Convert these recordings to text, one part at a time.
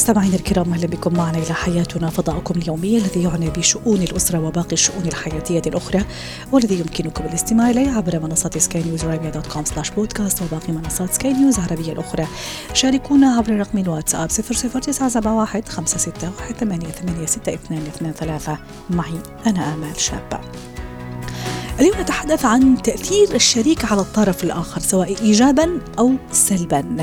مستمعينا الكرام أهلا بكم معنا إلى حياتنا فضاؤكم اليومي الذي يعنى بشؤون الأسرة وباقي الشؤون الحياتية الأخرى والذي يمكنكم الاستماع إليه عبر منصه سكاي نيوز عربيه dot com slash podcast وباقي منصات سكاي نيوز العربية الأخرى. شاركونا عبر رقم الواتساب 00971 561 886223 معي أنا آمال شابة. اليوم نتحدث عن تأثير الشريك على الطرف الآخر سواء ايجابا أو سلبا.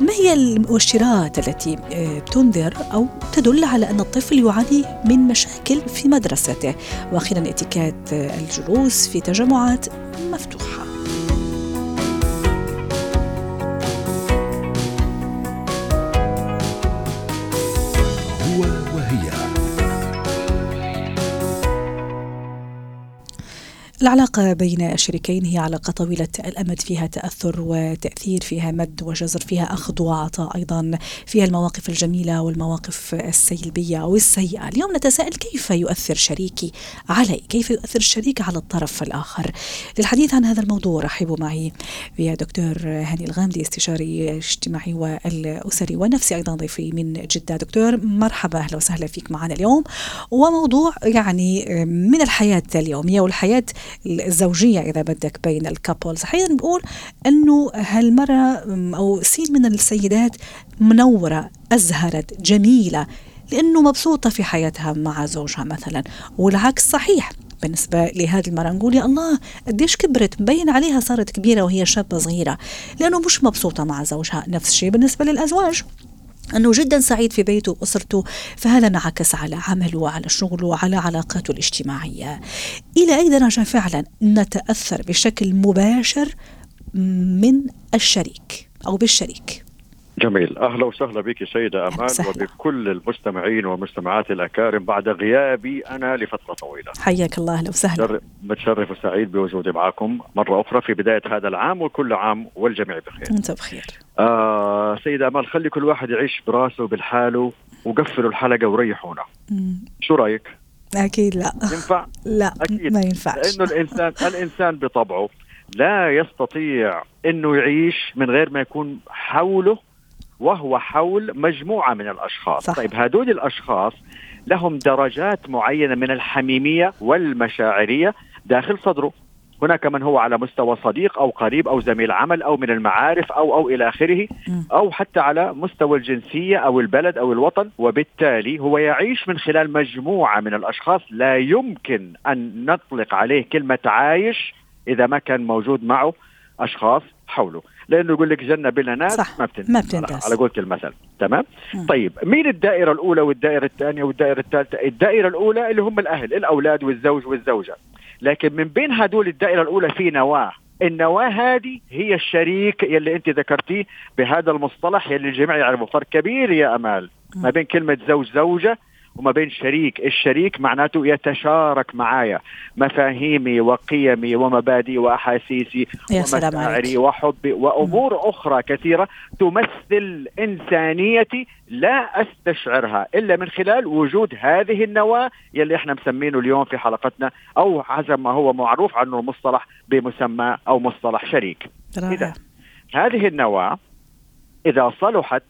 ما هي المؤشرات التي آه، تنذر أو تدل على أن الطفل يعاني من مشاكل في مدرسته؟ وأخيرا اتكات آه، الجلوس في تجمعات مفتوحة. العلاقة بين الشريكين هي علاقة طويلة. الأمد فيها تأثر وتأثير فيها مد وجزر فيها أخذ وعطاء أيضا فيها المواقف الجميلة والمواقف السلبية أو السيئة اليوم نتساءل كيف يؤثر شريكي علي؟ كيف يؤثر الشريك على الطرف الآخر؟ للحديث عن هذا الموضوع رحبوا معي بيا دكتور هاني الغامدي استشاري اجتماعي والأسري ونفسي أيضا ضيفي من جدة. دكتور مرحبا أهلا وسهلا فيك معنا اليوم. وموضوع يعني من الحياة اليومية والحياة الزوجية إذا بدك بين الكابلز أحيانا نقول إنه هالمره أو سين من السيدات منورة أزهرت جميلة لأنه مبسوطة في حياتها مع زوجها مثلا. والعكس صحيح. بالنسبة لهذه المرأة نقول يا الله قديش كبرت؟ مبين عليها صارت كبيرة وهي شابة صغيرة لأنه مش مبسوطة مع زوجها. نفس الشيء بالنسبة للأزواج. أنه جدا سعيد في بيته وأسرته فهذا انعكس على عمله وعلى شغله وعلى علاقاته الاجتماعية. إلى أي درجة فعلا نتأثر بشكل مباشر من الشريك أو بالشريك؟ جميل أهلا وسهلا بك سيدة وسهلا. وبكل المستمعين والمستمعات الأكارم بعد غيابي أنا لفترة طويلة حياك الله أهلا وسهلا متشرف- وسعيد بوجودي معكم مرة أخرى في بداية هذا العام وكل عام والجميع بخير. أنت بخير آه سيدة امال خلي كل واحد يعيش براسه وبالحاله وقفلوا الحلقة وريحونا. شو رأيك؟ أكيد لا ينفع؟ لا أكيد. ما ينفعش لأنه الانسان الإنسان بطبعه لا يستطيع إنه يعيش من غير ما يكون حوله وهو حول مجموعة من الأشخاص. صح. طيب هذول الأشخاص لهم درجات معينة من الحميمية والمشاعرية داخل صدره. هناك من هو على مستوى صديق أو قريب أو زميل عمل أو من المعارف أو أو إلى آخره. أو حتى على مستوى الجنسية أو البلد أو الوطن. وبالتالي هو يعيش من خلال مجموعة من الأشخاص. لا يمكن أن نطلق عليه كلمة عايش إذا ما كان موجود معه أشخاص حوله. لأنه يقول لك جنة بلا ناس صح، ما بتنداس ما بتنداس. على قولة المثل. تمام؟ مم. طيب مين الدائرة الأولى والدائرة الثانية والدائرة الثالثة؟ الدائرة الأولى اللي هم الأهل الأولاد والزوج والزوجة. لكن من بين هدول الدائرة الأولى في نواة. النواة هذه هي الشريك يلي أنت ذكرتيه بهذا المصطلح يلي الجميع يعرفه. فرق كبير يا أمال ما بين كلمة زوج زوجة وما بين شريك الشريك معناته يتشارك معايا. مفاهيمي وقيمي ومبادئي سلام ومشاعري. وحبي وأمور أخرى كثيرة تمثل إنسانيتي لا أستشعرها إلا من خلال وجود هذه النواة يلي إحنا مسمينه اليوم في حلقتنا أو حسب ما هو معروف عنه المصطلح بمسمى أو مصطلح شريك. رائع. هذه النواة إذا صلحت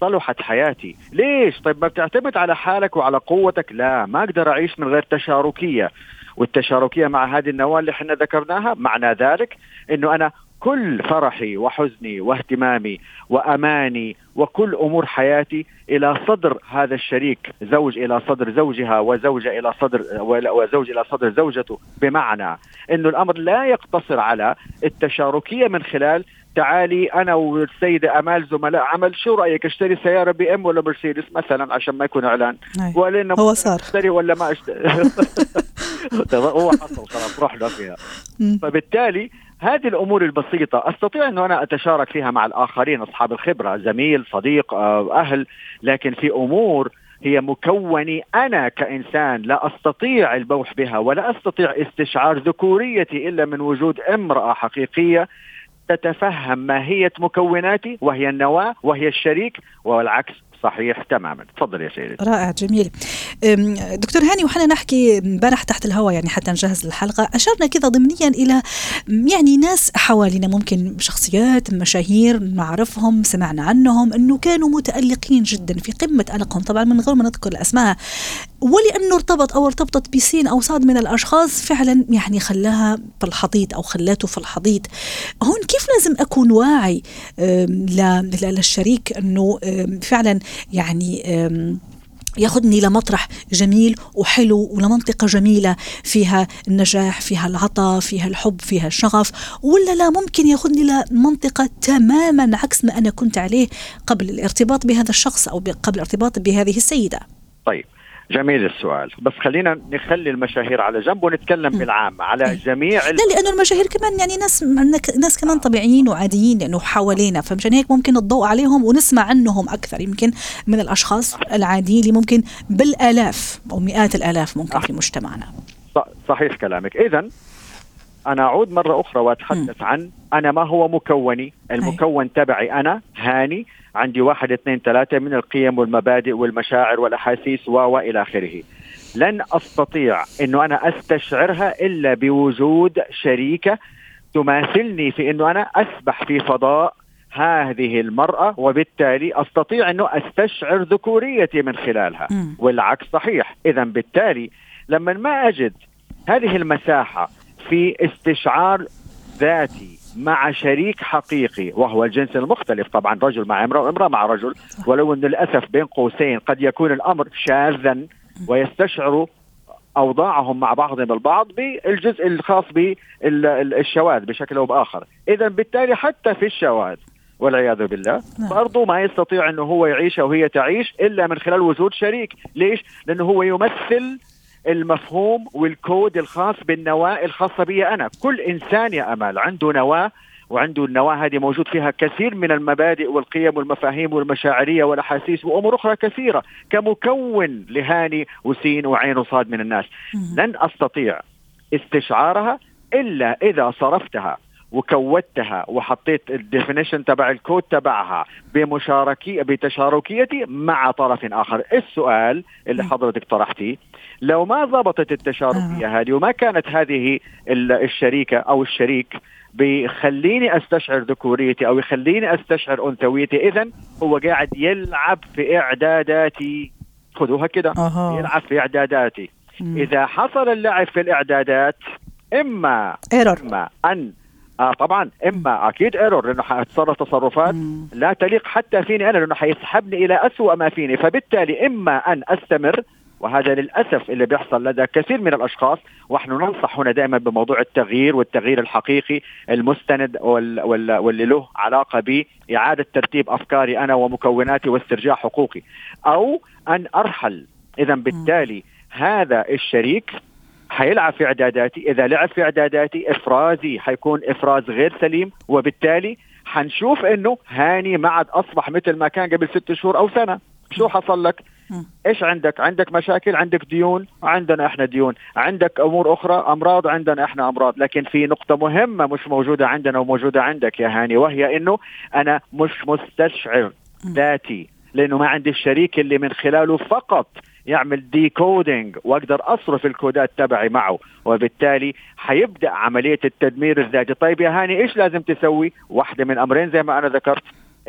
صلحت حياتي. ليش؟ طيب ما بتعتمد على حالك وعلى قوتك؟ لا ما أقدر أعيش من غير تشاركية. والتشاركية مع هذه النواة اللي إحنا ذكرناها معنى ذلك إنه أنا كل فرحي وحزني واهتمامي وأماني وكل أمور حياتي إلى صدر هذا الشريك زوج إلى صدر زوجها وزوجة إلى صدر وزوج إلى صدر زوجته. بمعنى إنه الأمر لا يقتصر على التشاركية من خلال تعالي أنا والسيدة أمال زملاء عمل شو رأيك أشتري سيارة بي إم ولا مرسيدس مثلا عشان ما يكون إعلان. ولا هو صار. أشتري ولا ما أشتري هو حصل خلاص رحنا فيها مم. فبالتالي هذه الأمور البسيطة أستطيع إنه أنا أتشارك فيها مع الآخرين أصحاب الخبرة زميل صديق آه، أهل لكن في أمور هي مكوني أنا كإنسان لا أستطيع البوح بها ولا أستطيع استشعار ذكوريتي إلا من وجود امرأة حقيقية تتفهم ماهية مكوناتي وهي النواة وهي الشريك والعكس صحيح تماما. تفضل يا سيدي. رائع جميل. دكتور هاني وحنا نحكي امبارح تحت الهواء يعني حتى نجهز الحلقة. أشرنا كذا ضمنيا إلى يعني ناس حوالينا ممكن شخصيات مشاهير نعرفهم سمعنا عنهم أنه كانوا متألقين جدا في قمة ألقهم. طبعا من غير ما نذكر الأسماء. ولأنه ارتبط أو ارتبطت بسين أو صاد من الأشخاص فعلا يعني خلاها في الحضيض أو خلاته في الحضيض. هون كيف لازم أكون واعي للشريك أم، فعلا يعني ياخذني لمطرح جميل وحلو ولمنطقة جميلة فيها النجاح فيها العطاء فيها الحب فيها الشغف ولا لا ممكن ياخذني لمنطقة تماما عكس ما أنا كنت عليه قبل الارتباط بهذا الشخص أو قبل الارتباط بهذه السيدة؟ طيب. جميل السؤال. بس خلينا نخلي المشاهير على جنب ونتكلم بالعام على جميع لا لأنه المشاهير كمان يعني ناس ناس كمان طبيعيين وعاديين لأنه حوالينا. فمشان هيك ممكن الضوء عليهم ونسمع عنهم أكثر يمكن من الأشخاص العاديين اللي ممكن بالآلاف أو مئات الآلاف ممكن في مجتمعنا. صحيح كلامك. اذا أنا أعود مرة أخرى وأتحدث عن أنا ما هو مكوني؟ المكون تبعي أنا هاني عندي واحد اثنين ثلاثة من القيم والمبادئ والمشاعر والأحاسيس و وإلى آخره. لن أستطيع إنه أنا أستشعرها إلا بوجود شريكة تماثلني في إنه أنا أسبح في فضاء هذه المرأة وبالتالي أستطيع أنه أستشعر ذكوريتي من خلالها. والعكس صحيح. إذا بالتالي لما ما أجد هذه المساحة في استشعار ذاتي مع شريك حقيقي وهو الجنس المختلف. طبعا رجل مع امرأة وامرأة مع رجل. ولو أن للأسف بين قوسين قد يكون الأمر شاذا ويستشعر أوضاعهم مع بعضهم البعض بالجزء الخاص بالشواذ بشكل أو بآخر، اذا بالتالي حتى في الشواذ والعياذ بالله نعم. برضه ما يستطيع أنه هو يعيش أو هي تعيش إلا من خلال وجود شريك، ليش؟ لأنه هو يمثل المفهوم والكود الخاص بالنواة الخاصة بي أنا، كل إنسان يا أمال عنده نواة وعنده النواة هذه موجود فيها كثير من المبادئ والقيم والمفاهيم والمشاعرية والأحاسيس وأمور أخرى كثيرة كمكون لهاني وسين وعين وصاد من الناس. لن أستطيع استشعارها إلا إذا صرفتها. وكودتها وحطيت ال definition تبع الكود تبعها بمشاركي بتشاركيتي مع طرف آخر. السؤال اللي حضرتك طرحتيه لو ما ضبطت التشاركية هذه وما كانت هذه ال- الشريكة أو الشريك بيخليني أستشعر ذكوريتي أو يخليني أستشعر أنثويتي اذا هو قاعد يلعب في إعداداتي. خذوها كده. يلعب في إعداداتي. إذا حصل اللعب في الإعدادات إما error إما أن آه طبعا. إما أكيد error لأنه حيتصرف تصرفات لا تليق حتى فيني أنا لأنه حيسحبني إلى اسوء ما فيني. فبالتالي إما أن أستمر وهذا للأسف اللي بيحصل لدى كثير من الأشخاص ونحن ننصح هنا دائما بموضوع التغيير والتغيير الحقيقي المستند وال وال واللي له علاقة بإعادة ترتيب أفكاري أنا ومكوناتي واسترجاع حقوقي. أو أن أرحل. اذا بالتالي هذا الشريك حيلعب في اعداداتي. إذا لعب في اعداداتي إفرازي حيكون إفراز غير سليم وبالتالي حنشوف إنه هاني ما عاد أصبح مثل ما كان قبل ست شهور أو سنة. شو حصل لك؟ إيش عندك؟ عندك مشاكل؟ عندك ديون؟ عندنا إحنا ديون. عندك أمور أخرى؟ أمراض؟ عندنا إحنا أمراض. لكن في نقطة مهمة مش موجودة عندنا وموجودة عندك يا هاني وهي إنه أنا مش مستشعر ذاتي لأنه ما عندي الشريك اللي من خلاله فقط يعمل decoding وأقدر أصرف الكودات تبعي معه وبالتالي حيبدأ عملية التدمير الذاتي. طيب يا هاني إيش لازم تسوي؟ واحدة من أمرين زي ما أنا ذكرت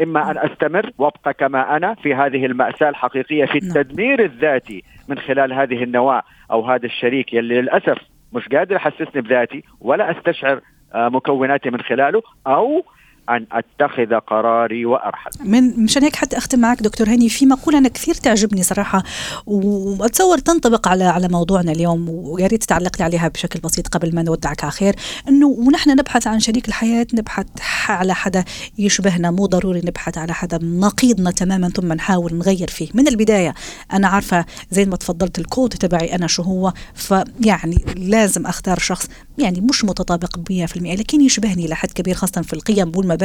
إما أن أستمر وأبقى كما أنا في هذه المأساة الحقيقية في التدمير الذاتي من خلال هذه النواة أو هذا الشريك يلي للأسف مش قادر يحسسني بذاتي ولا أستشعر آه، مكوناتي من خلاله أو أن أتخذ قراري وأرحل. من مشان هيك حتى أختم معك دكتور هاني في مقولة أنا كثير تعجبني صراحة وأتصور تنطبق على على موضوعنا اليوم ويا ريت تعلق لي عليها بشكل بسيط قبل ما نودعك على خير إنه ونحن نبحث عن شريك الحياة نبحث على حدا يشبهنا مو ضروري نبحث على حدا نقيضنا تماما ثم نحاول نغير فيه. من البداية أنا عارفة زي ما تفضلت الكود تبعي أنا شو هو فيعني لازم أختار شخص يعني مش متطابق 100% لكن يشبهني لحد كبير خاصة في القيم والمبادئ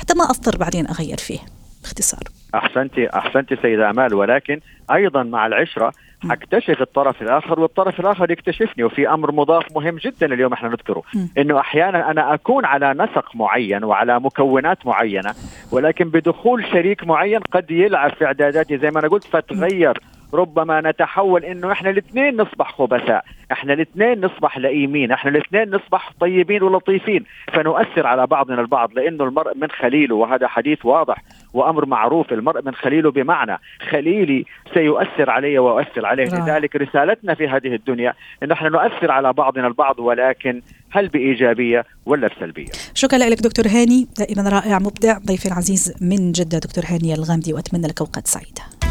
حتى ما اضطر بعدين أغير فيه. باختصار. أحسنتي أحسنتي سيدة أمال. ولكن أيضا مع العشرة أكتشف الطرف الآخر والطرف الآخر يكتشفني. وفي أمر مضاف مهم جدا اليوم إحنا نذكره إنه أحيانا أنا أكون على نسق معين وعلى مكونات معينة ولكن بدخول شريك معين قد يلعب في إعداداتي. زي ما أنا قلت فتغير ربما نتحول إنه إحنا الاثنين نصبح خبثاء إحنا الاثنين نصبح لئيمين إحنا الاثنين نصبح طيبين ولطيفين. فنؤثر على بعضنا البعض لأنه المرء من خليله وهذا حديث واضح وأمر معروف المرء من خليله بمعنى خليلي سيؤثر علي وأؤثر عليه. لذلك رسالتنا في هذه الدنيا إن إحنا نؤثر على بعضنا البعض ولكن هل بإيجابية ولا بسلبية؟ شكرا لك دكتور هاني دائما رائع مبدع ضيف عزيز من جدة دكتور هاني الغامدي وأتمنى لك أوقات سعيدة.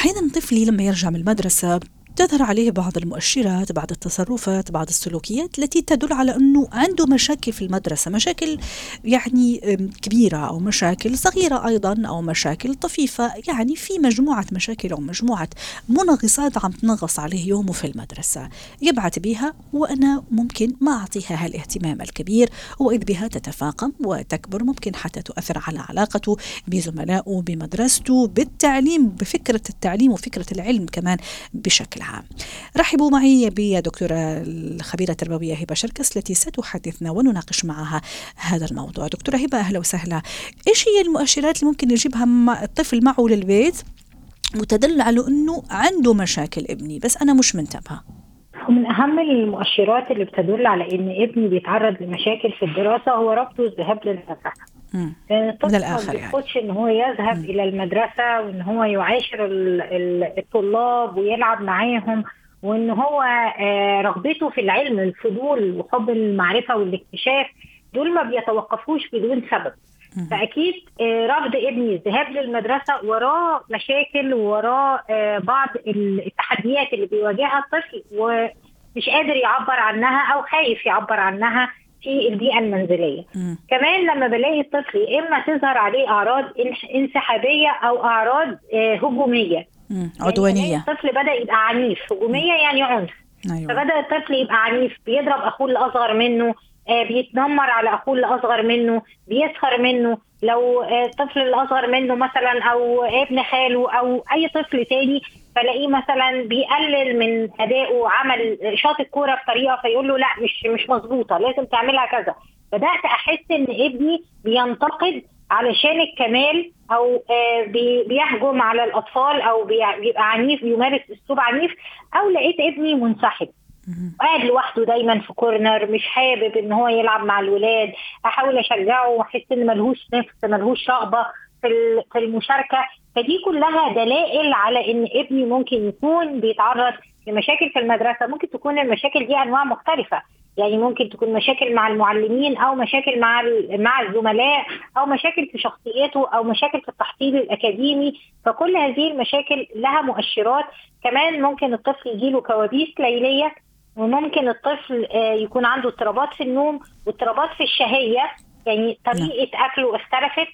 أحيانا طفلي لما يرجع من المدرسة تظهر عليه بعض المؤشرات بعض التصرفات بعض السلوكيات التي تدل على أنه عنده مشاكل في المدرسة مشاكل يعني كبيرة أو مشاكل صغيرة أيضا أو مشاكل طفيفة يعني في مجموعة مشاكل أو مجموعة منغصات عم تنغص عليه يومه في المدرسة. يبعث بها وأنا ممكن ما أعطيها هالاهتمام الكبير وإذ بها تتفاقم وتكبر ممكن حتى تؤثر على علاقته بزملائه بمدرسته بالتعليم بفكرة التعليم وفكرة العلم كمان بشكل عام. رحبوا معي بدكتورة الخبيرة التربوية هبة شركس التي ستحدثنا ونناقش معها هذا الموضوع. دكتورة هبة أهلا وسهلا. إيش هي المؤشرات اللي ممكن يجيبها الطفل معه للبيت وتدل على أنه عنده مشاكل ابني؟ بس أنا مش منتبهة. ومن أهم المؤشرات اللي بتدل على إن ابني بيتعرض لمشاكل في الدراسة هو ربطه الذهاب للمدرسة. لأن الطفل ما بياخدش إن هو يذهب مم. إلى المدرسة وإن هو يعاشر الطلاب ويلعب معاهم وإن هو رغبته في العلم الفضول وحب المعرفة والاكتشاف دول ما بيتوقفوش بدون سبب. فأكيد رفض ابني الذهاب للمدرسة وراه مشاكل وراه بعض التحديات اللي بيواجهها الطفل ومش قادر يعبر عنها أو خايف يعبر عنها في البيئة المنزلية. م. كمان لما بلاقي الطفل يا إما تظهر عليه أعراض انسحابية أو أعراض هجومية. عدوانيه. يعني الطفل بدأ يبقى عنيف، هجومية يعني عنف. أيوة. فبدأ الطفل يبقى عنيف بيضرب أخوه الأصغر منه آه بيتنمر على أخوه الأصغر منه بيسخر منه لو الطفل آه الأصغر منه مثلا أو ابن خاله أو أي طفل تاني فلاقيه مثلا بيقلل من أدائه عمل شاط الكورة بطريقة فيقول له لا مش مش مظبوطة لازم تعملها كذا. بدأت أحس إن ابني بينتقد علشان الكمال أو آه بيهجم على الأطفال أو بيبقى عنيف بيمارس أسلوب عنيف. أو لقيت ابني منسحب. قاعد لوحده دايما في كورنر مش حابب إن هو يلعب مع الولاد. أحاول أشجعه وأحس إن ملهوش نفس ملهوش رغبة في في المشاركة. فدي كلها دلائل على إن ابني ممكن يكون بيتعرض لمشاكل في المدرسة. ممكن تكون المشاكل دي أنواع مختلفة. يعني ممكن تكون مشاكل مع المعلمين أو مشاكل مع مع الزملاء أو مشاكل في شخصيته أو مشاكل في التحصيل الأكاديمي. فكل هذه المشاكل لها مؤشرات. كمان ممكن الطفل يجيله كوابيس ليلية وممكن الطفل يكون عنده اضطرابات في النوم واضطرابات في الشهية. يعني طريقه أكله اختلفت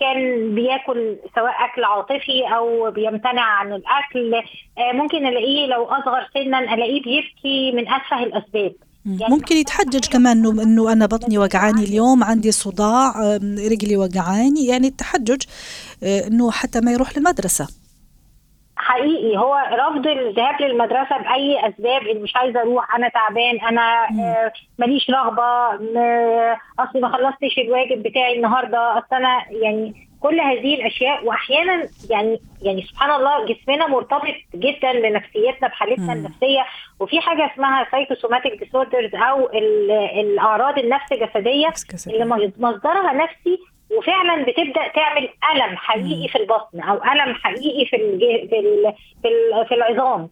كان بياكل سواء أكل عاطفي أو بيمتنع عن الأكل ممكن ألاقيه لو أصغر سنا ألاقيه بيبكي من اتفه الأسباب. يعني ممكن يتحجج كمان انه إنه أنا بطني وجعاني اليوم عندي صداع رجلي وجعاني يعني التحجج إنه حتى ما يروح للمدرسة. حقيقي هو رفض الذهاب للمدرسة بأي أسباب اللي مش عايزة أروح أنا تعبان أنا آه ماليش رغبة اصلي ما خلصتش الواجب بتاعي النهارده. أصل أنا يعني كل هذه الأشياء وأحيانا يعني يعني سبحان الله جسمنا مرتبط جدا بنفسيتنا بحالتنا النفسية. وفي حاجة اسمها psychosomatic disorders أو الأعراض النفس الجسدية اللي مصدرها نفسي وفعلا بتبدأ تعمل ألم حقيقي في البطن أو ألم حقيقي في. في ال... في, ال... في العظام.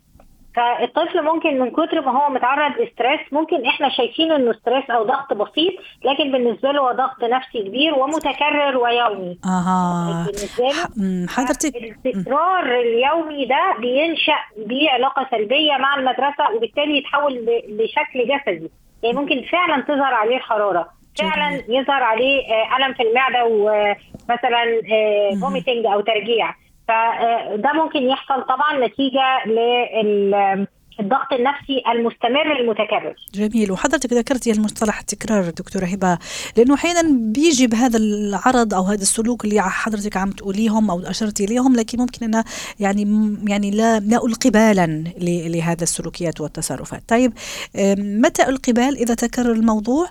فالطفل ممكن من كتر ما هو متعرض ل stress ممكن إحنا شايفينه إنه stress أو ضغط بسيط لكن بالنسبة له هو ضغط نفسي كبير ومتكرر ويومي. أها. بالنسبة له حضرتك الاستقرار اليومي ده بينشأ بعلاقة سلبية مع المدرسة وبالتالي يتحول لشكل جسدي. يعني ممكن فعلا تظهر عليه الحرارة. فعلا يظهر عليه ألم في المعدة ومثلا فوميتنج أو ترجيع. فده ممكن يحصل طبعا نتيجة الضغط النفسي المستمر المتكرر جميل. وحضرتك ذكرتي المصطلح التكرار دكتورة هبة لأنه أحيانا بيجي بهذا العرض أو هذا السلوك اللي حضرتك عم تقوليهم أو اشرتي ليهم لكن ممكن أنا يعني يعني لا لا ألقي بالا لهذا السلوكيات والتصرفات. طيب متى ألقي بال إذا تكرر الموضوع؟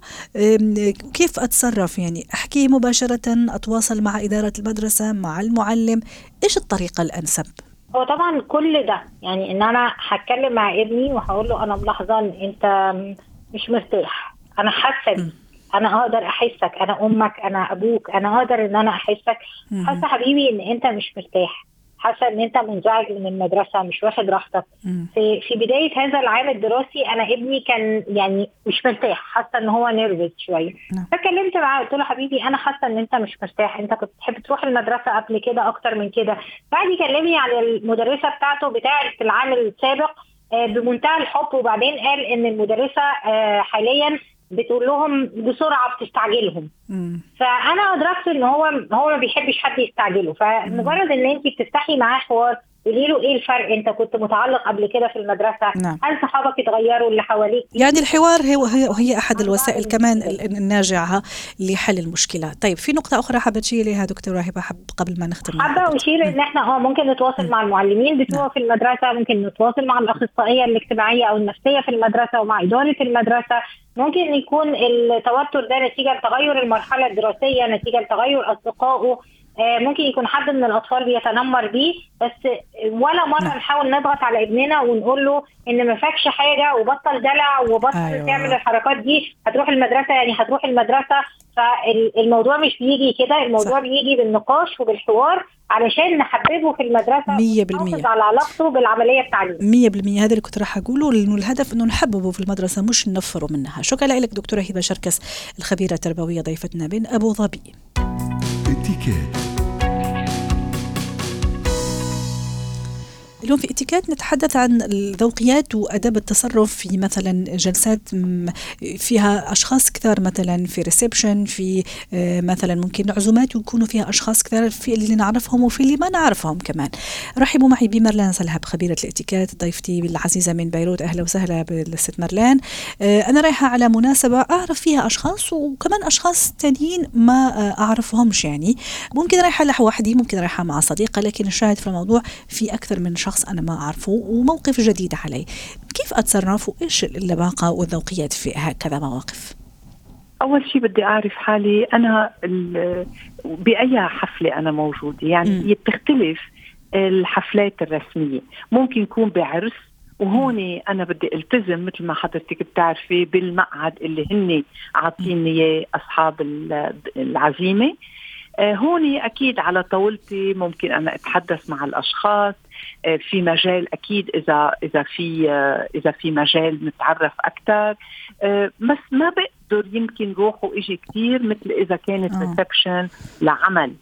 كيف أتصرف؟ يعني احكيه مباشرة أتواصل مع إدارة المدرسة مع المعلم إيش الطريقة الأنسب؟ هو طبعا كل ده يعني إن أنا هتكلم مع ابني وهقول له أنا ملاحظة إن أنت مش مرتاح. أنا حاسة أنا أقدر أحسك. أنا أمك أنا أبوك. أنا أقدر إن أنا أحسك. حاسة حبيبي إن أنت مش مرتاح. حاسة إن أنت منزعج من المدرسة مش واخد راحتك. في في بداية هذا العام الدراسي أنا ابني كان يعني مش مرتاح حاسة إن هو نيرفز شوية. نعم. فكلمت معاه قلت له حبيبي أنا حاسة إن أنت مش مرتاح أنت كنت بتحب تروح المدرسة قبل كده أكتر من كده. بعد يكلمني عن المدرسة بتاعته بتاعة العام السابق آه، بمنتهى الحب وبعدين قال إن المدرسة آه، حاليا بتقول لهم بسرعة بتستعجلهم. فأنا أدركت إن هو هو ما بيحبش حد يستعجله. فمجرد إن انت بتفتحي معاه حوار قولي له إيه الفرق؟ أنت كنت متعلق قبل كده في المدرسة. نعم. هل صحابك اتغيروا اللي حواليك؟ يعني الحوار هي هي أحد الوسائل كمان الناجعة لحل المشكلة طيب في نقطة أخرى حابة تشيريها دكتورة هبه حب قبل ما نختم حابة أشير إن إحنا آه ممكن نتواصل مع المعلمين بتوع نعم. في المدرسة ممكن نتواصل مع الأخصائية الاجتماعية أو النفسية في المدرسة ومع إدارة المدرسة. ممكن يكون التوتر ده نتيجة لتغير المرحلة الدراسية نتيجة لتغير أصدقائه. ممكن يكون حد من الأطفال بيتنمر بيه بس ولا مرة نعم. نحاول نضغط على ابننا ونقول له إن ما فاكش حاجة وبطل دلع وبطل أيوة. تعمل الحركات دي هتروح المدرسة يعني هتروح المدرسة. فالموضوع مش بيجي كده الموضوع صح. بيجي بالنقاش وبالحوار علشان نحببه في المدرسة 100% على علاقته بالعملية التعليمية 100% هذا اللي كنت راح أقوله. لأنه الهدف أنه نحببه في المدرسة مش ننفره منها. شكرا لك دكتورة هبة شركس الخبيرة التربوية ضيفتنا من أبو ظبي. Ticket. اليوم في اتيكيت نتحدث عن الذوقيات وأداب التصرف في مثلا جلسات فيها أشخاص كثار مثلا في ريسبشن في آه، مثلا ممكن عزومات يكونوا فيها أشخاص كثار في اللي نعرفهم وفي اللي ما نعرفهم كمان. رحبوا معي بمرلان سلهب خبيرة الاتيكيت ضيفتي العزيزة من بيروت. أهلا وسهلا بالست مرلان. آه، أنا رايحة على مناسبة أعرف فيها أشخاص وكمان أشخاص ثانيين ما آه، أعرفهمش يعني. ممكن رايحة لوحدي ممكن رايحة مع صديقة لكن الشاهد في الموضوع في أكثر من شخص. شخص أنا ما أعرفه وموقف جديد علي كيف أتصرف وإيش اللباقة والذوقيات في هكذا مواقف؟ أول شيء بدي أعرف حالي أنا بأي حفلة أنا موجودة؟ يعني. بتختلف الحفلات الرسمية. ممكن يكون بعرس وهون أنا بدي ألتزم مثل ما حضرتك بتعرفي بالمقعد اللي هن عاطيني إياه أصحاب العزيمة. آه، هون أكيد على طاولتي ممكن أنا أتحدث مع الأشخاص في مجال أكيد إذا إذا في آه، إذا في مجال نتعرف أكثر بس ما بقدر يمكن روح واجي كثير مثل إذا كانت ريسبشن لعمل.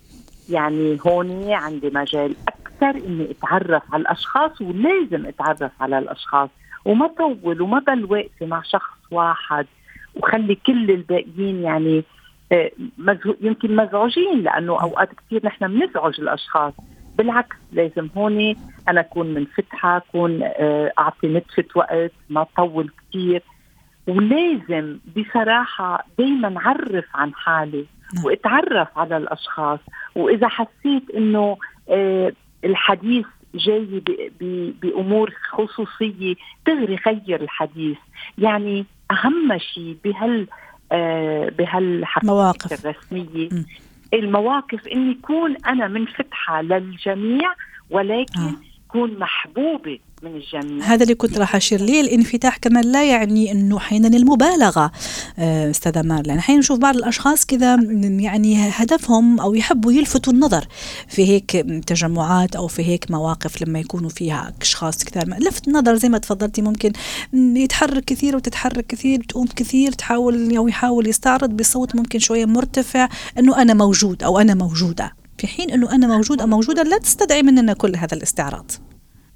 يعني هون عندي مجال أكثر إني أتعرف على الأشخاص ولازم أتعرف على الأشخاص. وما طول وما بل واقفه مع شخص واحد. وخلي كل الباقيين يعني يمكن مزعوجين لأنه أوقات كثير نحن بنزعج الأشخاص. بالعكس لازم هون أنا أكون منفتحه أكون آه، أعطي نتفه وقت ما أطول كثير ولازم بصراحة دائما اعرف عن حالي نعم. واتعرف على الأشخاص وإذا حسيت إنه آه، الحديث جاي بأمور خصوصية دغري غير الحديث يعني أهم شيء بهال آه، بهالحفلات الرسمية م. المواقف إني يكون أنا منفتحه للجميع ولكن آه. كون محبوبة من الجميع. هذا اللي كنت راح أشير ليه الانفتاح كمان لا يعني أنه أحيانا المبالغة. آه، استاذه مارلين أحيانا نشوف بعض الأشخاص كذا يعني هدفهم أو يحبوا يلفتوا النظر في هيك تجمعات أو في هيك مواقف لما يكونوا فيها أشخاص كثير لفت النظر زي ما تفضلتي ممكن يتحرك كثير وتتحرك كثير تقوم كثير تحاول أو يحاول يستعرض بصوت ممكن شوية مرتفع أنه أنا موجود أو أنا موجودة. في حين أنه أنا موجود أو موجودة لا تستدعي مننا كل هذا الاستعراض.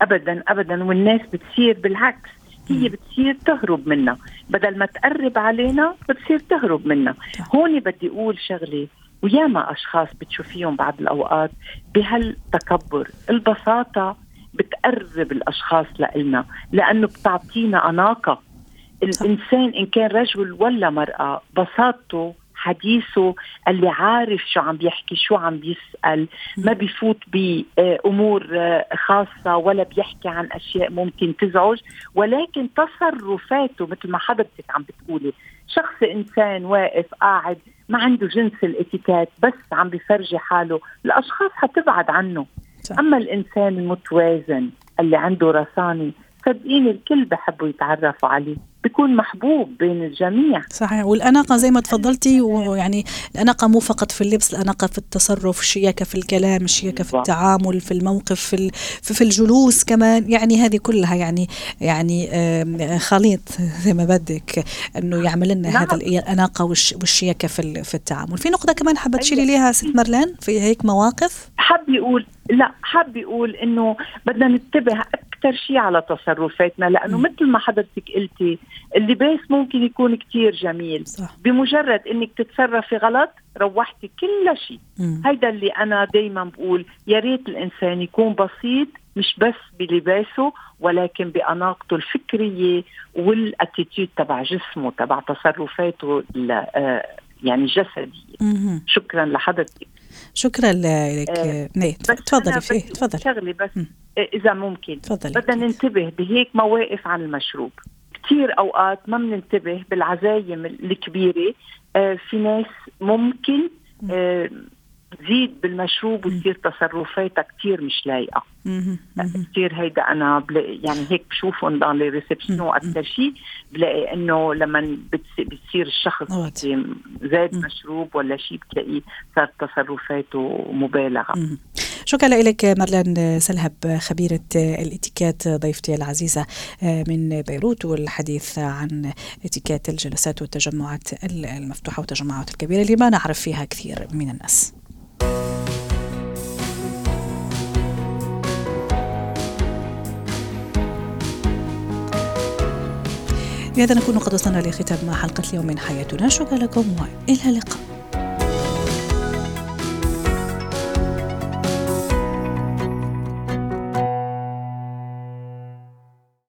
ابدا ابدا. والناس بتصير بالعكس. هي بتصير تهرب منا بدل ما تقرب علينا بتصير تهرب منا هون بدي أقول شغلة. وياما أشخاص بتشوفيهم بعض الأوقات بهالتكبر. البساطة بتقرب الأشخاص لنا لأنه بتعطينا أناقة. الإنسان إن كان رجل ولا مرأة بساطته حديثه اللي عارف شو عم بيحكي شو عم بيسأل. ما بيفوت بأمور خاصة ولا بيحكي عن أشياء ممكن تزعج. ولكن تصرفاته مثل ما حضرتك عم بتقولي شخص إنسان واقف قاعد ما عنده جنس الاتيكات بس عم بيفرجي حاله. الأشخاص حتبعد عنه. صح. أما الإنسان المتوازن اللي عنده رصاني صدقيني الكل بحبوا يتعرفوا عليه. بيكون محبوب بين الجميع. صحيح. والأناقة زي ما تفضلتي ويعني الأناقة مو فقط في اللبس الأناقة في التصرف الشياكة في الكلام الشياكة في التعامل في الموقف في, في الجلوس كمان. يعني هذه كلها يعني يعني خليط زي ما بدك أنه يعمل لنا نعم. هذا الأناقة والشياكة في في التعامل. في نقطة كمان حابة تشيري أيوة. ليها ست مرلان في هيك مواقف؟ حاب يقول لا حاب يقول إنه بدنا ننتبه أكثر شيء على تصرفاتنا لأنه. مثل ما حضرتك قلتي اللباس ممكن يكون كتير جميل. صح. بمجرد إنك تتصرفي غلط روحتي كل شيء هيدا اللي أنا دايما بقول يا ريت الإنسان يكون بسيط مش بس بلباسه ولكن بأناقته الفكرية والاتيتيود تبع جسمه تبع تصرفاته آه، يعني جسديه شكرا لحضرتك. شكرا لك. آه تفضلي في تفضلي. شغله بس. م. إذا ممكن. تفضلي. بدنا ننتبه بهيك مواقف عن المشروب. كثير أوقات ما بننتبه بالعزايم الكبيرة. آه في ناس ممكن آه تزيد بالمشروب وتصير تصرفاتها كثير مش لايقة. كثير هيدا أنا يعني هيك بشوفهم ضل لي ريسبشن أكثر شيء بلاقي إنه لما بتصير الشخص زاد مشروب ولا شيء بتلاقيه صار تصرفاته مبالغة. شكرا لك مارلان سلهب خبيرة الإتيكيت ضيفتي العزيزة من بيروت والحديث عن إتيكيت الجلسات والتجمعات المفتوحة والتجمعات الكبيرة اللي ما نعرف فيها كثير من الناس. بهذا نكون قد وصلنا لختام حلقة اليوم من حياتنا. شكرا لكم وإلى اللقاء.